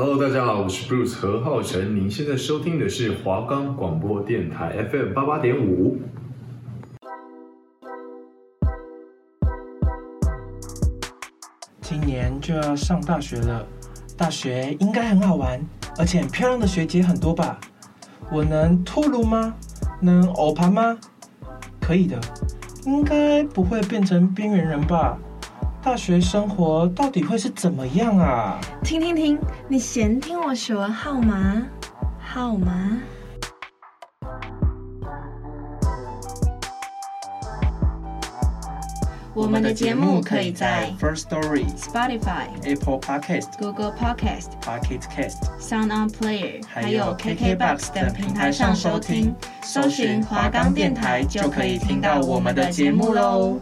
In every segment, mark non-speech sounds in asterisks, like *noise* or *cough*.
Hello，大家好，我是 Bruce 何浩晨。您现在收听的是华冈广播电台 FM 八八点五。今年就要上大学了，大学应该很好玩，而且漂亮的学姐很多吧？我能脱鲁吗？能欧盘吗？可以的，应该不会变成边缘人吧？大学生活到底会是怎么样啊？停停停！你嫌听我说号码？号码？我们的节目可以在 First Story、Spotify、Apple Podcast、Google Podcast、Pocket Cast、Sound On Player，还有 KKBox 等平台上收听。搜寻华冈电台就可以听到我们的节目喽。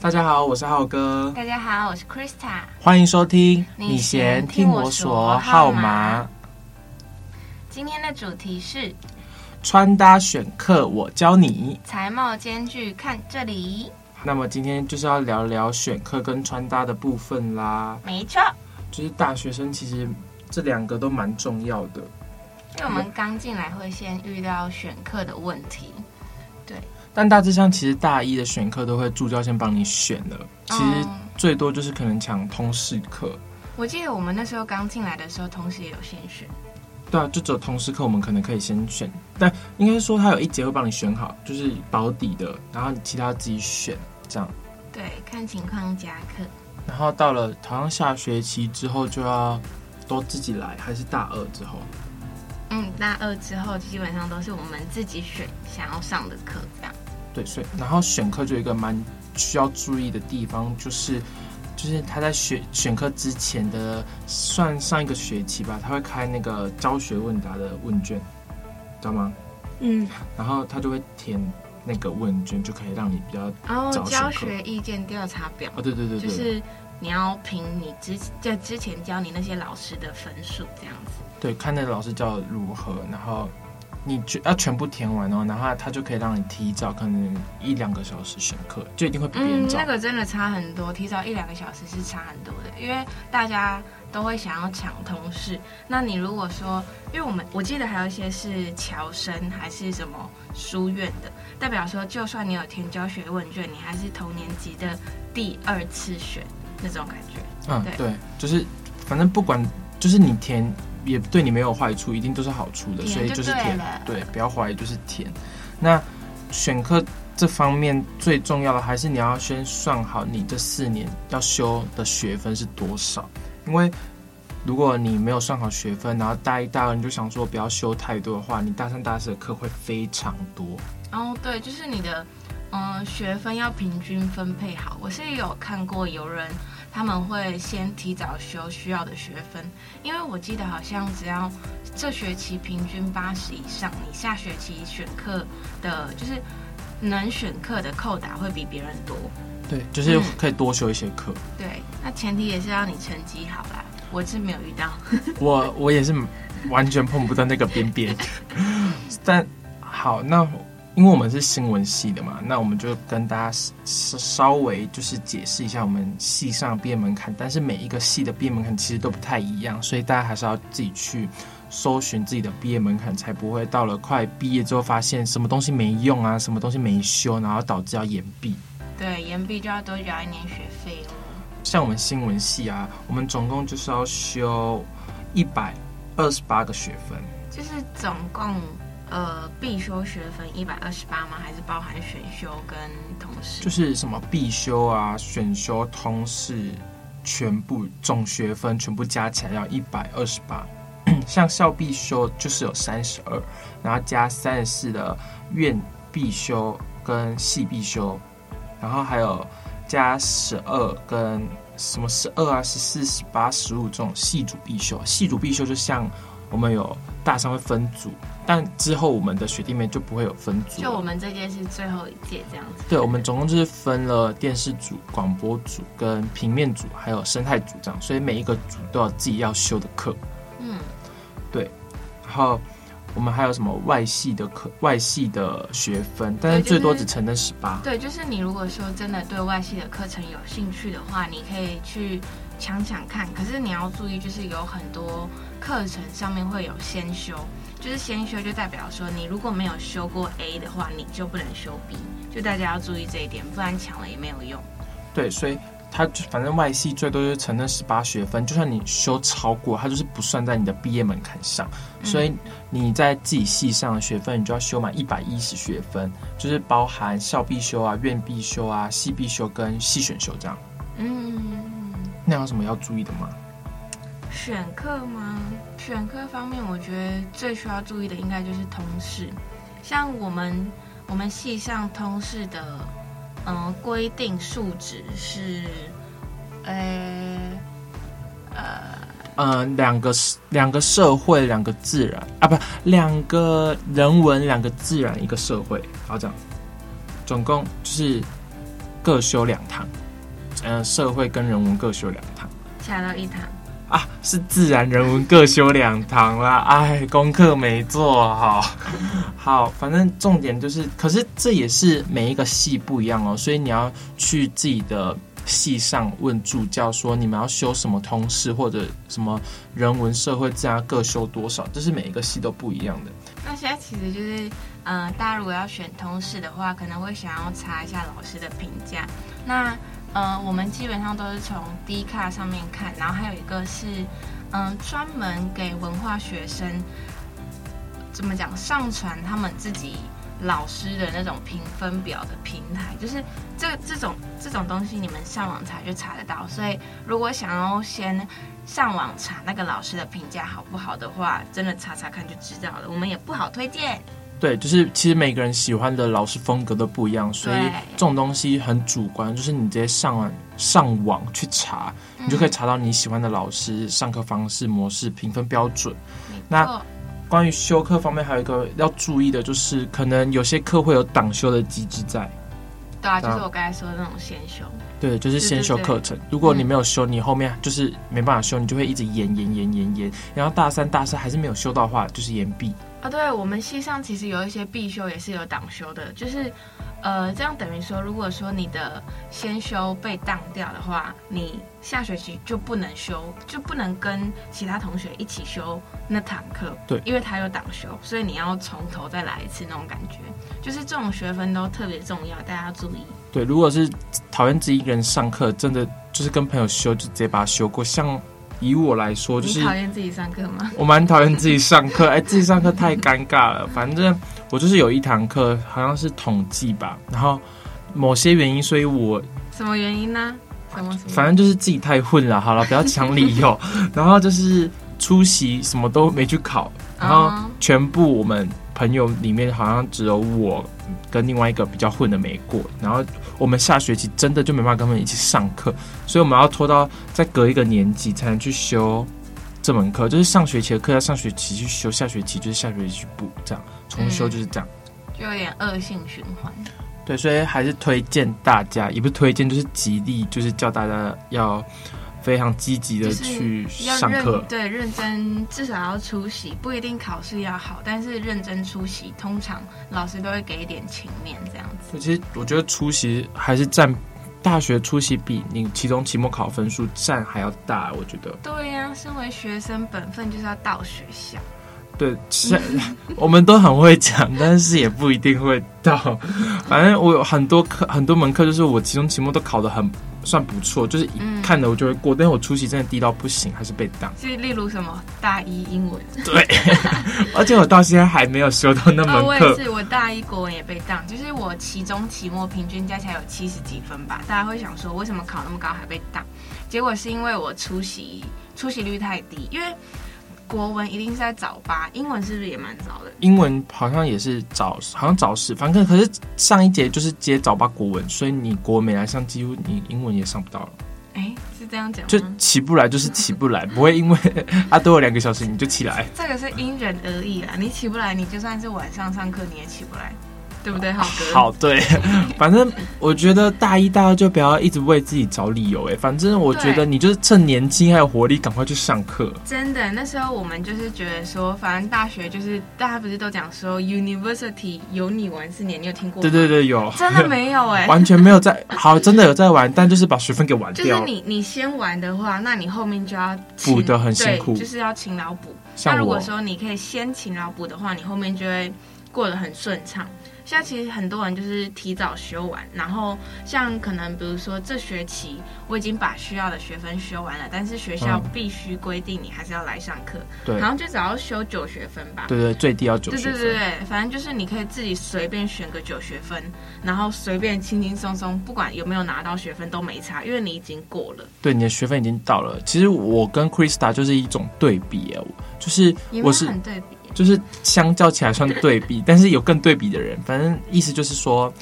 大家好，我是浩哥。大家好，我是 Krista。欢迎收听。你先听我说号码。今天的主题是穿搭选课，我教你。才貌兼具，看这里。那么今天就是要聊聊选课跟穿搭的部分啦。没错，就是大学生其实这两个都蛮重要的。因为我们刚进来会先遇到选课的问题，对。但大致上，其实大一的选课都会助教先帮你选了。其实最多就是可能抢通识课。我记得我们那时候刚进来的时候，通识也有先选。对啊，就只有通识课我们可能可以先选，但应该说他有一节会帮你选好，就是保底的，然后你其他自己选这样。对，看情况加课。然后到了好像下学期之后就要都自己来，还是大二之后？嗯，大二之后基本上都是我们自己选想要上的课这样。对，所以然后选课就有一个蛮需要注意的地方，就是就是他在选选课之前的算上一个学期吧，他会开那个教学问答的问卷，知道吗？嗯，然后他就会填那个问卷，就可以让你比较哦，教学意见调查表哦，对对对，对，就是你要凭你之在之前教你那些老师的分数这样子，对，看那个老师教如何，然后。你就要全部填完哦，然后他就可以让你提早可能一两个小时选课，就一定会比别人早。嗯，那个真的差很多，提早一两个小时是差很多的，因为大家都会想要抢通识。那你如果说，因为我们我记得还有一些是侨生还是什么书院的，代表说就算你有填教学问卷，你还是同年级的第二次选那种感觉。嗯，对，对，就是反正不管就是你填。也对你没有坏处，一定都是好处的，所以就是甜，对，不要怀疑，就是甜。那选课这方面最重要的还是你要先算好你这四年要修的学分是多少，因为如果你没有算好学分，然后大一、大二你就想说不要修太多的话，你大三、大四的课会非常多。哦，对，就是你的嗯学分要平均分配好。我是有看过有人。他们会先提早修需要的学分，因为我记得好像只要这学期平均八十以上，你下学期选课的，就是能选课的扣打会比别人多。对，就是可以多修一些课。嗯。对，那前提也是要你成绩好啦。我是没有遇到，*laughs* 我我也是完全碰不到那个边边。但好，那。因为我们是新闻系的嘛，那我们就跟大家稍稍微就是解释一下我们系上毕业门槛。但是每一个系的毕业门槛其实都不太一样，所以大家还是要自己去搜寻自己的毕业门槛，才不会到了快毕业之后发现什么东西没用啊，什么东西没修，然后导致要延毕。对，延毕就要多缴一年学费哦。像我们新闻系啊，我们总共就是要修一百二十八个学分，就是总共。呃，必修学分一百二十八吗？还是包含选修跟通识？就是什么必修啊、选修、通识，全部总学分全部加起来要一百二十八。*coughs* 像校必修就是有三十二，然后加三十四的院必修跟系必修，然后还有加十二跟什么十二啊、十四、十八、十五这种系主必修。系主必修就像我们有大三会分组。但之后我们的学弟妹就不会有分组，就我们这届是最后一届这样子。对，我们总共就是分了电视组、广播组、跟平面组，还有生态组这样，所以每一个组都有自己要修的课。嗯，对。然后我们还有什么外系的课、外系的学分，但是最多只承认十八。对，就是你如果说真的对外系的课程有兴趣的话，你可以去抢抢看。可是你要注意，就是有很多课程上面会有先修，就是先修就代表说你如果没有修过 A 的话，你就不能修 B。就大家要注意这一点，不然抢了也没有用。对，所以。它反正外系最多就是承认十八学分，就算你修超过，它就是不算在你的毕业门槛上。所以你在自己系上的学分，你就要修满一百一十学分，就是包含校必修啊、院必修啊、系必修跟系选修这样。嗯，那有什么要注意的吗？选课吗？选课方面，我觉得最需要注意的应该就是通识。像我们我们系上通识的。嗯，规定数值是，呃，呃，呃，两个两个社会，两个自然啊，不，两个人文，两个自然，一个社会，好这样，总共就是各修两堂，嗯，社会跟人文各修两堂，下到一堂。啊，是自然人文各修两堂啦，*laughs* 哎，功课没做好，*laughs* 好，反正重点就是，可是这也是每一个系不一样哦，所以你要去自己的系上问助教说，你们要修什么通识或者什么人文社会自然各修多少，这是每一个系都不一样的。那现在其实就是，嗯、呃，大家如果要选通识的话，可能会想要查一下老师的评价，那。呃，我们基本上都是从 D 卡上面看，然后还有一个是，嗯、专门给文化学生怎么讲上传他们自己老师的那种评分表的平台，就是这这种这种东西，你们上网查就查得到。所以如果想要先上网查那个老师的评价好不好的话，真的查查看就知道了。我们也不好推荐。对，就是其实每个人喜欢的老师风格都不一样，所以这种东西很主观。就是你直接上网上网去查，你就可以查到你喜欢的老师上课方式、模式、评分标准。那关于修课方面，还有一个要注意的就是，可能有些课会有挡修的机制在。对啊，就是我刚才说的那种先修。对，就是先修课程。如果你没有修，你后面就是没办法修，你就会一直延延延延延，然后大三、大四还是没有修到的话，就是延毕。啊，对，我们系上其实有一些必修也是有党修的，就是，呃，这样等于说，如果说你的先修被当掉的话，你下学期就不能修，就不能跟其他同学一起修那堂课，对，因为他有党修，所以你要从头再来一次那种感觉，就是这种学分都特别重要，大家要注意。对，如果是讨厌自己一个人上课，真的就是跟朋友修，就直接把它修过，像。以我来说，就是讨厌自己上课吗？我蛮讨厌自己上课，哎，自己上课太尴尬了。反正我就是有一堂课，好像是统计吧，然后某些原因，所以我什么原因呢？什么什么？反正就是自己太混了。好了，不要讲理由。*laughs* 然后就是出席什么都没去考，然后全部我们朋友里面好像只有我跟另外一个比较混的没过，然后。我们下学期真的就没办法跟他们一起上课，所以我们要拖到再隔一个年级才能去修这门课。就是上学期的课要上学期去修，下学期就是下学期去补，这样重修就是这样，就有点恶性循环。对，所以还是推荐大家，也不是推荐，就是极力，就是叫大家要。非常积极的去上课，对，认真，至少要出席，不一定考试要好，但是认真出席，通常老师都会给一点情面这样子。其实我觉得出席还是占大学出席比你期中、期末考分数占还要大，我觉得。对呀、啊，身为学生本分就是要到学校。对，我们都很会讲，但是也不一定会到。反正我有很多课，很多门课，就是我期中、期末都考得很。算不错，就是一看的我就会过，嗯、但是我出席真的低到不行，还是被当。就例如什么大一英文，*laughs* 对，*laughs* 而且我到现在还没有修到那门课。哦、我也是，我大一国文也被当，就是我期中、期末平均加起来有七十几分吧。大家会想说，为什么考那么高还被当？结果是因为我出席出席率太低，因为。国文一定是在早八，英文是不是也蛮早的？英文好像也是早，好像早十，反正可是上一节就是接早八国文，所以你国文没来上，几乎你英文也上不到了。哎、欸，是这样讲吗？就起不来，就是起不来，不会因为 *laughs* 啊多了两个小时你就起来。这个是因人而异啦，你起不来，你就算是晚上上课你也起不来。对不对，浩哥？好，对，*laughs* 反正我觉得大一、大二就不要一直为自己找理由，哎，反正我觉得你就是趁年轻还有活力，赶快去上课。真的，那时候我们就是觉得说，反正大学就是大家不是都讲说，University 有你玩四年，你有听过吗？对对对，有。真的没有哎，*laughs* 完全没有在，好，真的有在玩，但就是把学分给玩掉。就是你你先玩的话，那你后面就要补的很辛苦，就是要勤劳补。那如果说你可以先勤劳补的话，你后面就会过得很顺畅。现在其实很多人就是提早修完，然后像可能比如说这学期我已经把需要的学分修完了，但是学校必须规定你还是要来上课，对，然后就只要修九学分吧，对对，最低要九对对对对，反正就是你可以自己随便选个九学分，然后随便轻轻松松，不管有没有拿到学分都没差，因为你已经过了，对，你的学分已经到了。其实我跟 Krista 就是一种对比啊，就是我是很对比。就是相较起来算对比，但是有更对比的人，反正意思就是说，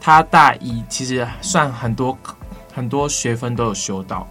他大一其实算很多很多学分都有修到，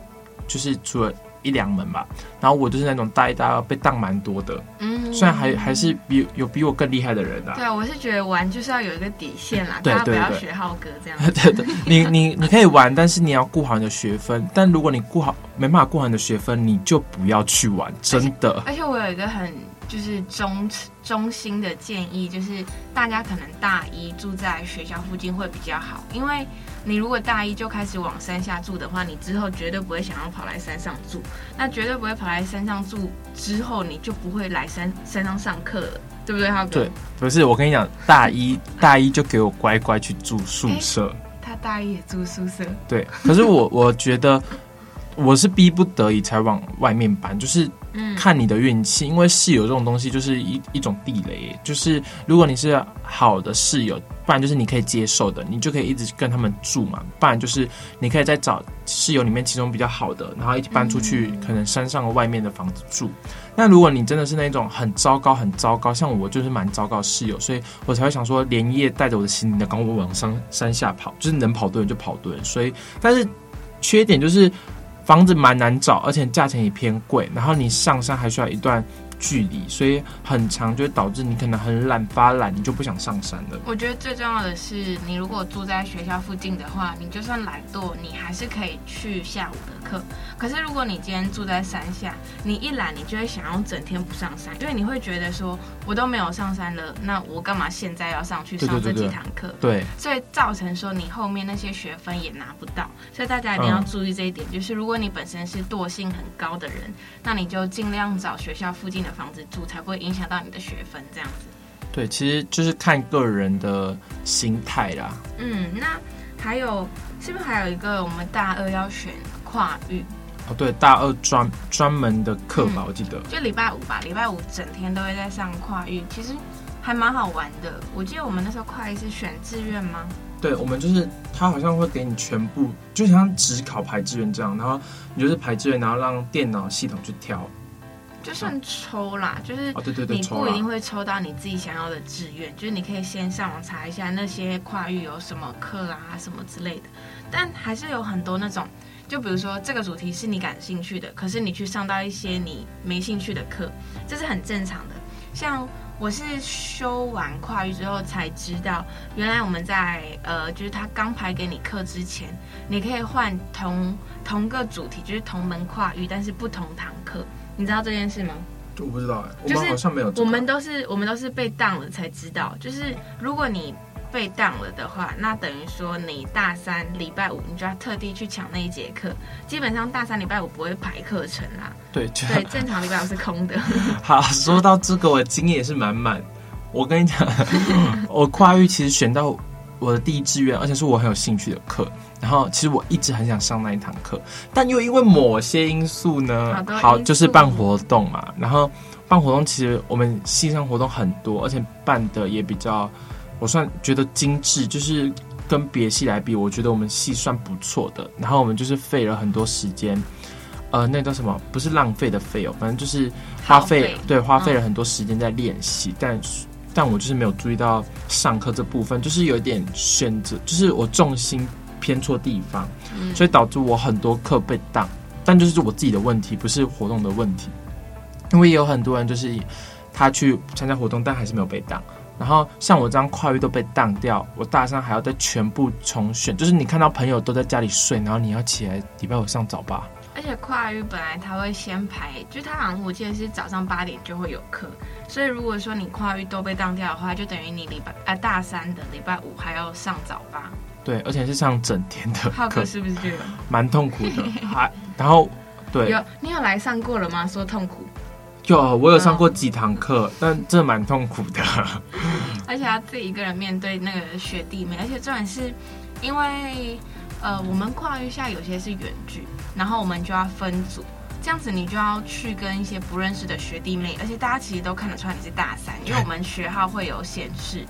就是除了一两门吧。然后我就是那种大一大二被当蛮多的，嗯，虽然还还是比有比我更厉害的人啊。对啊，我是觉得玩就是要有一个底线啦，对对对，大家不要学浩哥这样。*laughs* 对对，你你你可以玩，但是你要顾好你的学分。但如果你顾好没办法顾好你的学分，你就不要去玩，真的。而且我有一个很。就是中中心的建议，就是大家可能大一住在学校附近会比较好，因为你如果大一就开始往山下住的话，你之后绝对不会想要跑来山上住，那绝对不会跑来山上住之后，你就不会来山山上上课了，对不对，浩哥？对，不是我跟你讲，大一大一就给我乖乖去住宿舍。欸，他大一也住宿舍。*laughs* 对，可是我我觉得我是逼不得已才往外面搬，就是。看你的运气，因为室友这种东西就是一一种地雷，就是如果你是好的室友，不然就是你可以接受的，你就可以一直跟他们住嘛，不然就是你可以再找室友里面其中比较好的，然后一起搬出去，可能山上外面的房子住。那如果你真的是那种很糟糕、很糟糕，像我就是蛮糟糕的室友，所以我才会想说连夜带着我的行李的，赶我往山山下跑，就是能跑多远就跑多远。所以，但是缺点就是。房子蛮难找，而且价钱也偏贵，然后你上山还需要一段距离，所以很长，就会导致你可能很懒发懒，你就不想上山了。我觉得最重要的是，你如果住在学校附近的话，你就算懒惰，你还是可以去下午的课。可是如果你今天住在山下，你一懒，你就会想要整天不上山，因为你会觉得说，我都没有上山了，那我干嘛现在要上去上这几堂课？对，所以造成说你后面那些学分也拿不到。所以大家一定要注意这一点，嗯、就是如果你本身是惰性很高的人，那你就尽量找学校附近的房子住，才不会影响到你的学分。这样子，对，其实就是看个人的心态啦。嗯，那还有是不是还有一个我们大二要选跨域？哦，对，大二专专门的课吧，嗯，我记得就礼拜五吧，礼拜五整天都会在上跨域，其实还蛮好玩的。我记得我们那时候跨域是选志愿吗？对，我们就是他好像会给你全部，就像只考排志愿这样，然后你就是排志愿，然后让电脑系统去挑。就算抽啦，就是你不一定会抽到你自己想要的志愿，就是你可以先上网查一下那些跨域有什么课啊，什么之类的。但还是有很多那种，就比如说这个主题是你感兴趣的，可是你去上到一些你没兴趣的课，这是很正常的。像我是修完跨域之后才知道，原来我们在呃，就是他刚排给你课之前，你可以换同同个主题，就是同门跨域，但是不同堂课。你知道这件事吗？我不知道哎、欸，我们好像没有、就是。我们都是我们都是被当了才知道，就是如果你被当了的话，那等于说你大三礼拜五你就要特地去抢那一节课。基本上大三礼拜五不会排课程啦。对，对，正常礼拜五是空的。*laughs* 好，说到这个，我的经验也是满满。我跟你讲，*laughs* 我跨域其实选到我的第一志愿，而且是我很有兴趣的课。然后其实我一直很想上那一堂课，但又因为某些因素呢，好就是办活动嘛。然后办活动其实我们系上活动很多，而且办的也比较，我算觉得精致，就是跟别系来比，我觉得我们系算不错的。然后我们就是费了很多时间，呃，那叫什么？不是浪费的费哦，反正就是花费，对，花费了很多时间在练习。嗯、但但我就是没有注意到上课这部分，就是有点选择，就是我重心。偏错地方，所以导致我很多课被当，但就是我自己的问题，不是活动的问题。因为也有很多人就是他去参加活动，但还是没有被当。然后像我这样跨域都被当掉，我大三还要再全部重选。就是你看到朋友都在家里睡，然后你要起来礼拜五上早八。而且跨域本来他会先排，就他好像我记得是早上八点就会有课，所以如果说你跨域都被当掉的话，就等于你礼拜啊大三的礼拜五还要上早八。对，而且是上整天的课，浩哥是不是觉得 *laughs* 蛮痛苦的？*laughs* 还然后对，有你有来上过了吗？说痛苦。有，我有上过几堂课，哦、但这蛮痛苦的。*laughs* 而且要自己一个人面对那个学弟妹，而且重点是，因为呃，我们跨域下有些是远距，然后我们就要分组，这样子你就要去跟一些不认识的学弟妹，而且大家其实都看得出来你是大三，因为我们学号会有显示。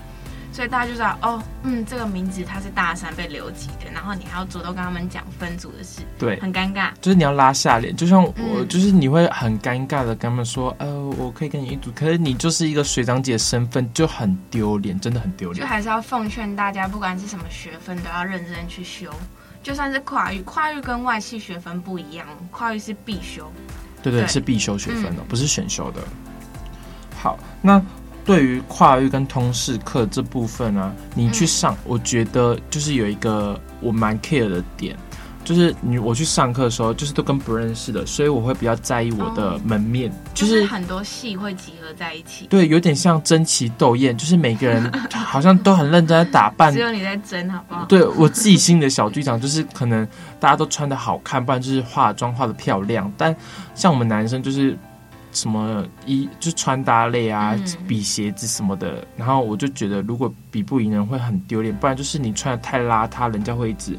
所以大家就知道哦，嗯，这个名字他是大三被留级的，然后你还要主动跟他们讲分组的事，对，很尴尬。就是你要拉下脸，就像我，嗯、就是你会很尴尬的跟他们说，呃，我可以跟你一组，可是你就是一个学长姐身份，就很丢脸，真的很丢脸。就还是要奉劝大家，不管是什么学分，都要认真去修。就算是跨域，跨域跟外系学分不一样，跨域是必修。对对，对是必修学分的，嗯、不是选修的。好，那。对于跨域跟通识课这部分啊，你去上，我觉得就是有一个我蛮 care 的点，就是你我去上课的时候，就是都跟不认识的，所以我会比较在意我的门面，哦、就是、就是很多系会集合在一起，对，有点像争奇斗艳，就是每个人 *laughs* 好像都很认真在打扮，只有你在争，好不好？对，我自己心里的小剧场就是可能大家都穿的好看，不然就是化妆化的漂亮，但像我们男生就是。什么衣就穿搭类啊，嗯、比鞋子什么的，然后我就觉得如果比不赢人会很丢脸，不然就是你穿的太邋遢，人家会一直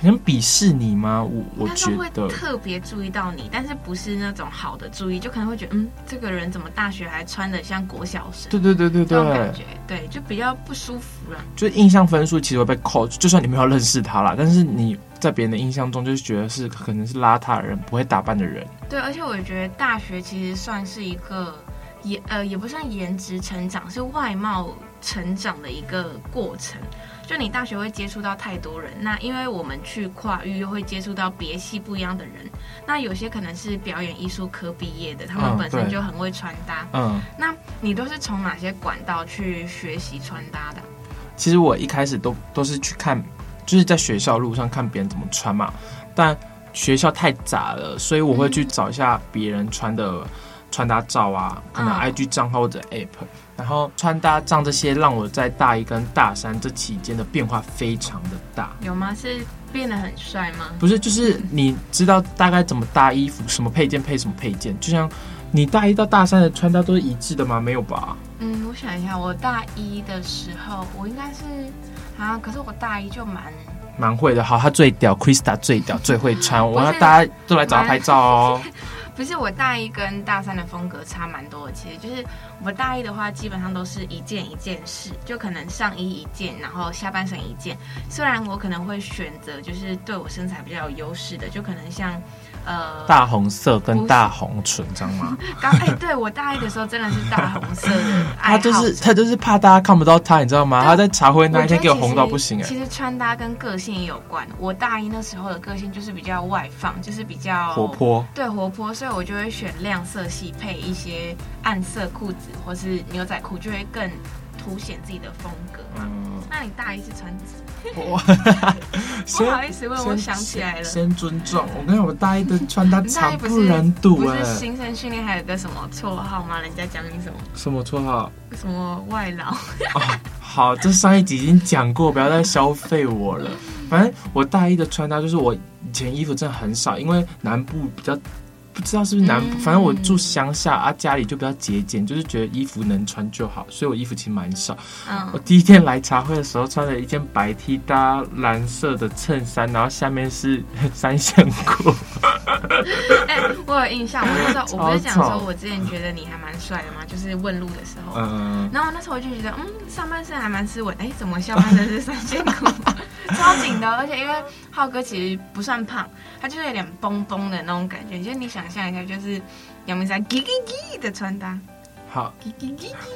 很鄙视你吗？我我觉得特别注意到你，但是不是那种好的注意，就可能会觉得嗯，这个人怎么大学还穿的像国小生？对对对对对，这种感觉对，就比较不舒服了。就印象分数其实会被扣，就算你没有认识他啦，但是你。在别人的印象中，就是觉得是可能是邋遢的人，不会打扮的人。对，而且我觉得大学其实算是一个颜呃，也不算颜值成长，是外貌成长的一个过程。就你大学会接触到太多人，那因为我们去跨域又会接触到别系不一样的人，那有些可能是表演艺术科毕业的，他们本身就很会穿搭。嗯，那你都是从哪些管道去学习穿搭的？其实我一开始都都是去看。就是在学校路上看别人怎么穿嘛，但学校太杂了，所以我会去找一下别人穿的穿搭照啊，可能 IG 账号或者 App，然后穿搭照这些让我在大一跟大三这期间的变化非常的大。有吗？是变得很帅吗？不是，就是你知道大概怎么搭衣服，什么配件配什么配件，就像你大一到大三的穿搭都是一致的吗？没有吧？嗯，我想一下，我大一的时候我应该是。啊！可是我大一就蛮蛮会的，好，他最屌，Krista 最屌，最会穿，*laughs* 我要大家都来找他拍照哦。*laughs* 不是我大一跟大三的风格差蛮多的，其实就是我大一的话，基本上都是一件一件事，就可能上衣一件，然后下半身一件。虽然我可能会选择就是对我身材比较有优势的，就可能像。呃，大红色跟大红唇，知道吗？*laughs* 刚哎、欸，对我大一的时候真的是大红色的。他就是他就是怕大家看不到他，你知道吗？他在茶会那一天给我红到不行哎。其实穿搭跟个性也有关。我大一那时候的个性就是比较外放，就是比较活泼。对，活泼，所以我就会选亮色系配一些暗色裤子或是牛仔裤，就会更凸显自己的风格嘛。嗯，那你大一是穿紫？我 *laughs* 不好意思问，我想起来了。先尊重我，跟我大一的穿搭惨不忍睹哎。不是新生训练还有个什么绰号吗？人家讲你什么？什么绰号？什么外劳？哦，好，这上一集已经讲过，不要再消费我了。反正我大一的穿搭就是我以前衣服真的很少，因为南部比较。不知道是不是南部，反正我住乡下啊，家里就比较节俭，就是觉得衣服能穿就好，所以我衣服其实蛮少。嗯，我第一天来茶会的时候，穿了一件白 T 搭蓝色的衬衫，然后下面是 *laughs* 三线裤。*laughs* 哎、欸，我有印象，我那时候 *laughs* 我不是讲说，我之前觉得你还蛮帅的嘛，就是问路的时候。嗯。然后那时候我就觉得，嗯，上半身还蛮斯文，哎、欸，怎么下半身是三线裤？*laughs* 超紧的，而且因为浩哥其实不算胖，他就是有点崩崩的那种感觉。就是你想象一下，就是杨明山“叽叽叽”的穿搭。好，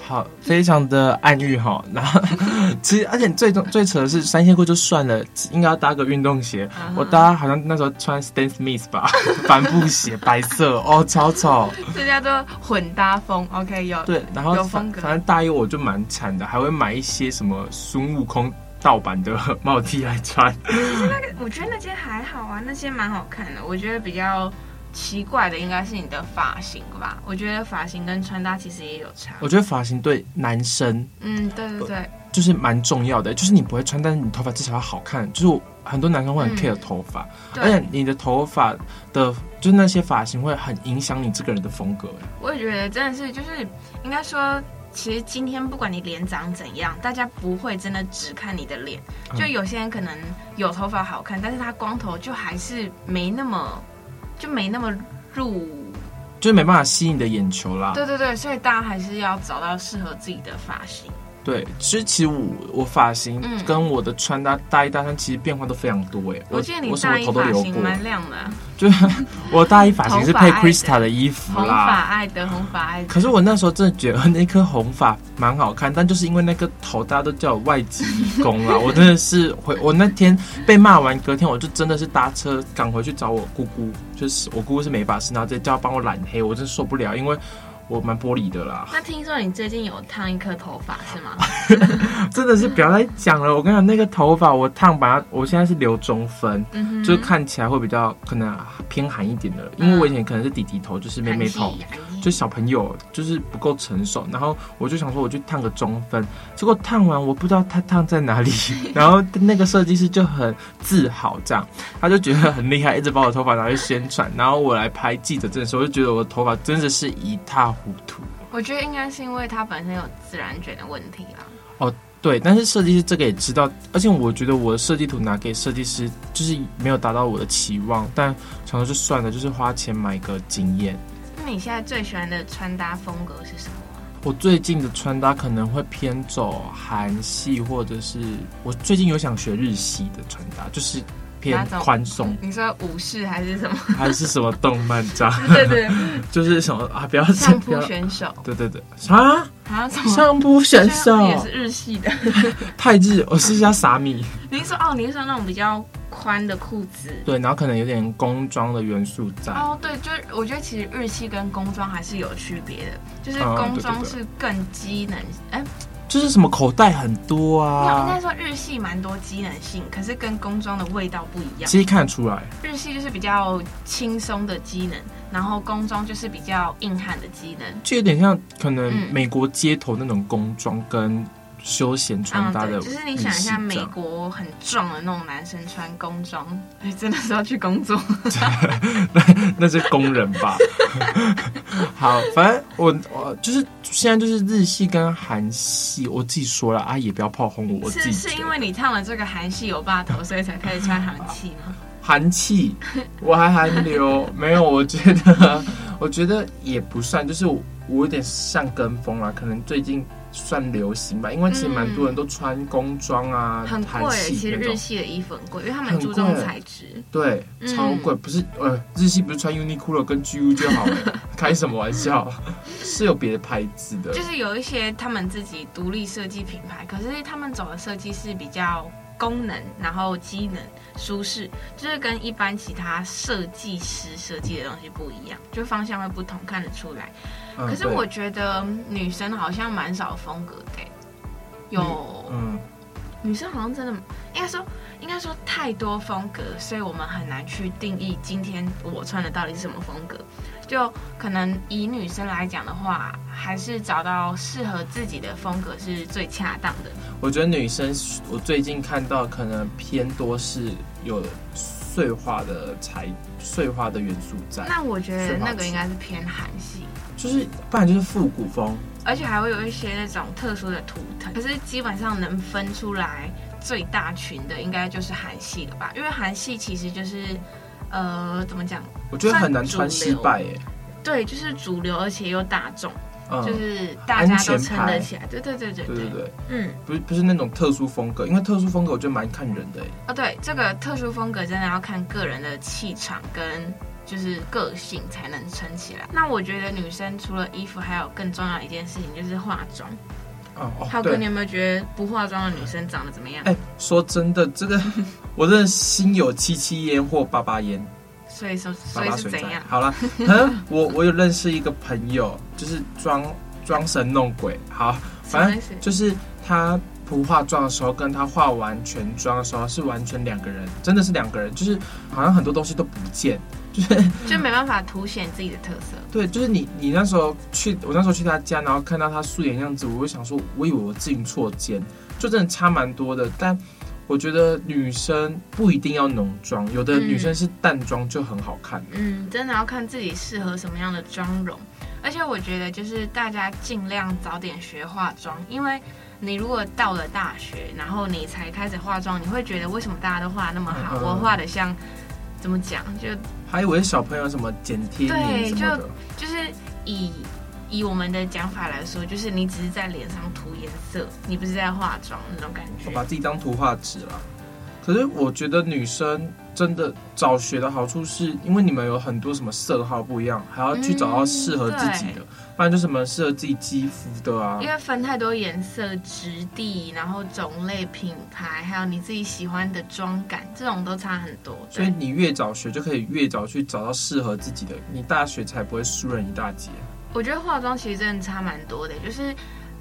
好，非常的暗喻哈。然后，*laughs* 其实而且最重最扯的是三线裤就算了，应该要搭个运动鞋。Uh -huh. 我搭好像那时候穿 Stan Smith 吧，*laughs* 帆布鞋，白色哦，超丑。这叫做混搭风，OK 有对，然后有风格。反正大一我就蛮惨的，还会买一些什么孙悟空盗版的帽 T 来穿。其实那个我觉得那件还好啊，那些蛮好看的。我觉得比较。奇怪的应该是你的发型吧？我觉得发型跟穿搭其实也有差。我觉得发型对男生，嗯，对对对，就是蛮重要的。就是你不会穿，但是你头发至少要好看。就是很多男生会很 care 头发，嗯，而且你的头发的，就是那些发型会很影响你这个人的风格。我也觉得真的是，就是应该说，其实今天不管你脸长怎样，大家不会真的只看你的脸。就有些人可能有头发好看，但是他光头就还是没那么。就没那么入，就没办法吸引你的眼球啦。对对对，所以大家还是要找到适合自己的发型。对，其实其实我我发型跟我的穿搭大一大三其实变化都非常多哎。我记得你大衣发型蛮亮的。就我大一发型是配 Krista 的衣服啦。红发爱的红发爱。可是我那时候真的觉得那颗红发蛮好看，但就是因为那个头，大家都叫我外籍移工啦。*laughs* 我真的是回我那天被骂完，隔天我就真的是搭车赶回去找我姑姑，就是我姑姑是美发师，然后再叫她帮我染黑，我真受不了，因为。我蛮玻璃的啦。*laughs* 那听说你最近有烫一颗头发是吗？*laughs* 真的是不要再讲了。我跟你讲，那个头发我烫把它，我现在是留中分，嗯，就是看起来会比较可能偏寒一点的，嗯。因为我以前可能是弟弟头，就是妹妹头，就小朋友就是不够成熟。然后我就想说，我去烫个中分。结果烫完，我不知道它烫在哪里。*laughs* 然后那个设计师就很自豪，这样他就觉得很厉害，一直把我头发拿去宣传。然后我来拍记者证的时候，我就觉得我的头发真的是一塌糊涂，我觉得应该是因为它本身有自然卷的问题啦。哦，对，但是设计师这个也知道，而且我觉得我的设计图拿给设计师，就是没有达到我的期望，但想说就算了，就是花钱买个经验。那你现在最喜欢的穿搭风格是什么？我最近的穿搭可能会偏走韩系，或者是我最近有想学日系的穿搭，就是。偏宽松，你说武士还是什么？*laughs* 还是什么动漫这样？对，对对，*laughs* 就是什么啊？不要相扑选手。对对对，啊啊！相扑选手也是日系的，*laughs* 太日。我试一下傻米。你是说哦？你是说那种比较宽的裤子？对，然后可能有点工装的元素在。哦，对，就是我觉得其实日系跟工装还是有区别的，就是工装是更机能，哎、嗯。就是什么口袋很多啊？应该说日系蛮多机能性，可是跟工装的味道不一样。其实看得出来，日系就是比较轻松的机能，然后工装就是比较硬汉的机能，就有点像可能美国街头那种工装跟。休闲穿搭的、嗯，就是你想一下，美国很壮的那种男生穿工装，*laughs* 哎，真的是要去工作，*laughs* 那那是工人吧？*laughs* 好，反正我我就是现在就是日系跟韩系，我自己说了啊，也不要炮轰我，我自己是是因为你烫了这个韩系欧巴头，所以才开始穿韩系吗？韩气，我还韩流，没有，我觉得我觉得也不算，就是我，我有点像跟风啦，可能最近。算流行吧，因为其实蛮多人都穿工装啊，很贵。其实日系的衣服很贵，因为他们注重材质，对，超贵。不是呃，日系不是穿 Uniqlo 跟 GU 就好了？*laughs* 开什么玩笑？是有别的牌子的，就是有一些他们自己独立设计品牌，可是他们走的设计是比较功能，然后机能舒适，就是跟一般其他设计师设计的东西不一样，就方向会不同，看得出来。可是我觉得女生好像蛮少风格的，有，嗯，女生好像真的应该说应该说太多风格，所以我们很难去定义今天我穿的到底是什么风格。就可能以女生来讲的话，还是找到适合自己的风格是最恰当的。我觉得女生，我最近看到可能偏多是有碎花的材碎花的元素在。那我觉得那个应该是偏韩系。就是，不然就是复古风，而且还会有一些那种特殊的图腾。可是基本上能分出来最大群的，应该就是韩系了吧？因为韩系其实就是，呃，怎么讲？我觉得很难穿失败耶。对，就是主流，而且又大众，嗯，就是大家都撑得起来。对对对对对对对，嗯，不是不是那种特殊风格，因为特殊风格我觉得蛮看人的。哦，对，这个特殊风格真的要看个人的气场跟。就是个性才能撑起来。那我觉得女生除了衣服，还有更重要一件事情就是化妆。哦，浩哥，你有没有觉得不化妆的女生长得怎么样？哎，说真的，这个 *laughs* 我真的心有戚戚焉或爸爸焉。所以说，所以是怎样？好了，*laughs* 我我有认识一个朋友，就是装装神弄鬼。好，反正就是他不化妆的时候，跟他化完全妆的时候是完全两个人，真的是两个人，就是好像很多东西都不见。就没办法凸显自己的特色。对，就是你，你那时候去，我那时候去他家，然后看到他素颜样子，我就想说，我以为我进错间，就真的差蛮多的。但我觉得女生不一定要浓妆，有的女生是淡妆就很好看。嗯，真的要看自己适合什么样的妆容。而且我觉得，就是大家尽量早点学化妆，因为你如果到了大学，然后你才开始化妆，你会觉得为什么大家都画那么好，嗯、我画的像。怎么讲？就还以为小朋友什么剪贴对，就就是以以我们的讲法来说，就是你只是在脸上涂颜色，你不是在化妆那种感觉。我把自己当图画纸了。可是我觉得女生真的早学的好处是，因为你们有很多什么色号不一样，还要去找到适合自己的，嗯、不然就什么适合自己肌肤的啊。因为分太多颜色、质地，然后种类、品牌，还有你自己喜欢的妆感，这种都差很多。所以你越早学，就可以越早去找到适合自己的，你大学才不会输人一大截。我觉得化妆其实真的差蛮多的，就是。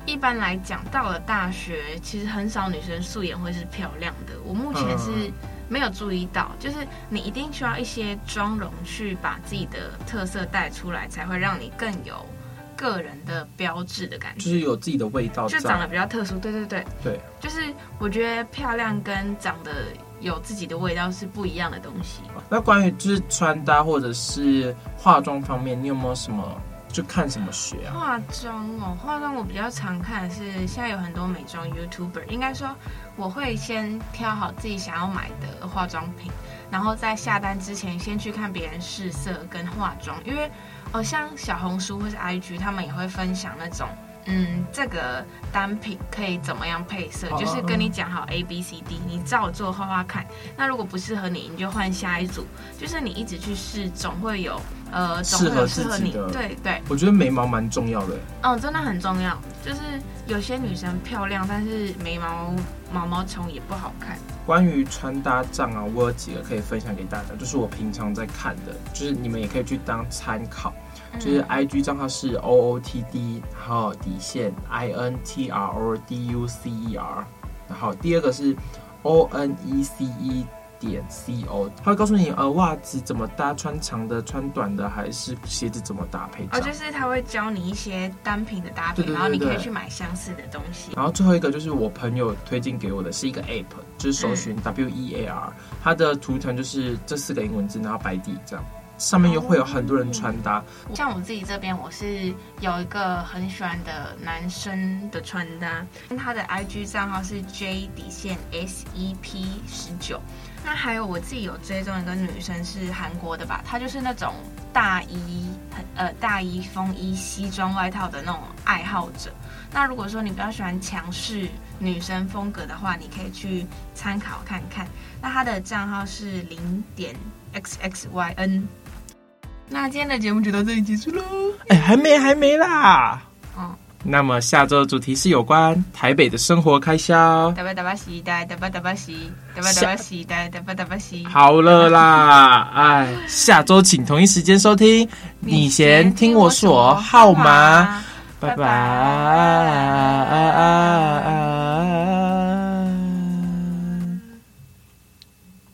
一般来讲，到了大学，其实很少女生素颜会是漂亮的。我目前是没有注意到，就是你一定需要一些妆容去把自己的特色带出来，才会让你更有个人的标志的感觉，就是有自己的味道，就长得比较特殊。对对对，对，就是我觉得漂亮跟长得有自己的味道是不一样的东西。那关于就是穿搭或者是化妆方面，你有没有什么？就看什么学啊？化妆哦，化妆我比较常看的是现在有很多美妆 YouTuber，应该说我会先挑好自己想要买的化妆品，然后在下单之前先去看别人试色跟化妆，因为哦像小红书或是 IG 他们也会分享那种。嗯，这个单品可以怎么样配色？就是跟你讲好 A B C D，你照做画画看。那如果不适合你，你就换下一组。就是你一直去试，总会有呃，总会有适合你。对对。我觉得眉毛蛮重要的。嗯，真的很重要。就是有些女生漂亮，但是眉毛毛毛虫也不好看。关于穿搭账啊，我有几个可以分享给大家，就是我平常在看的，就是你们也可以去当参考。就是 I G 账号是 O O T D，然后底线 I N T R O D U C E R，然后第二个是 O N E C E 点 C O，他会告诉你呃袜子怎么搭，穿长的、穿短的，还是鞋子怎么搭配。哦，就是他会教你一些单品的搭配，然后你可以去买相似的东西。然后最后一个就是我朋友推荐给我的是一个 App，就是搜寻 W E A R，它的图腾就是这四个英文字，然后白底这样。上面又会有很多人穿搭，像我自己这边，我是有一个很喜欢的男生的穿搭，他的 IG 账号是 J 底线 SEP 十九。那还有我自己有追踪一个女生是韩国的吧，她就是那种大衣很呃大衣风衣西装外套的那种爱好者。那如果说你比较喜欢强势女生风格的话，你可以去参考看看。那她的账号是零点 XXYN。那今天的节目就到这里结束喽。哎，还没，还没啦。哦。那么下周的主题是有关台北的生活开销。哒吧哒吧西，哒哒吧哒吧西，哒吧哒吧西，哒哒吧哒吧西。好了啦，哎，下周请同一时间收听。你先听我说号码。拜拜。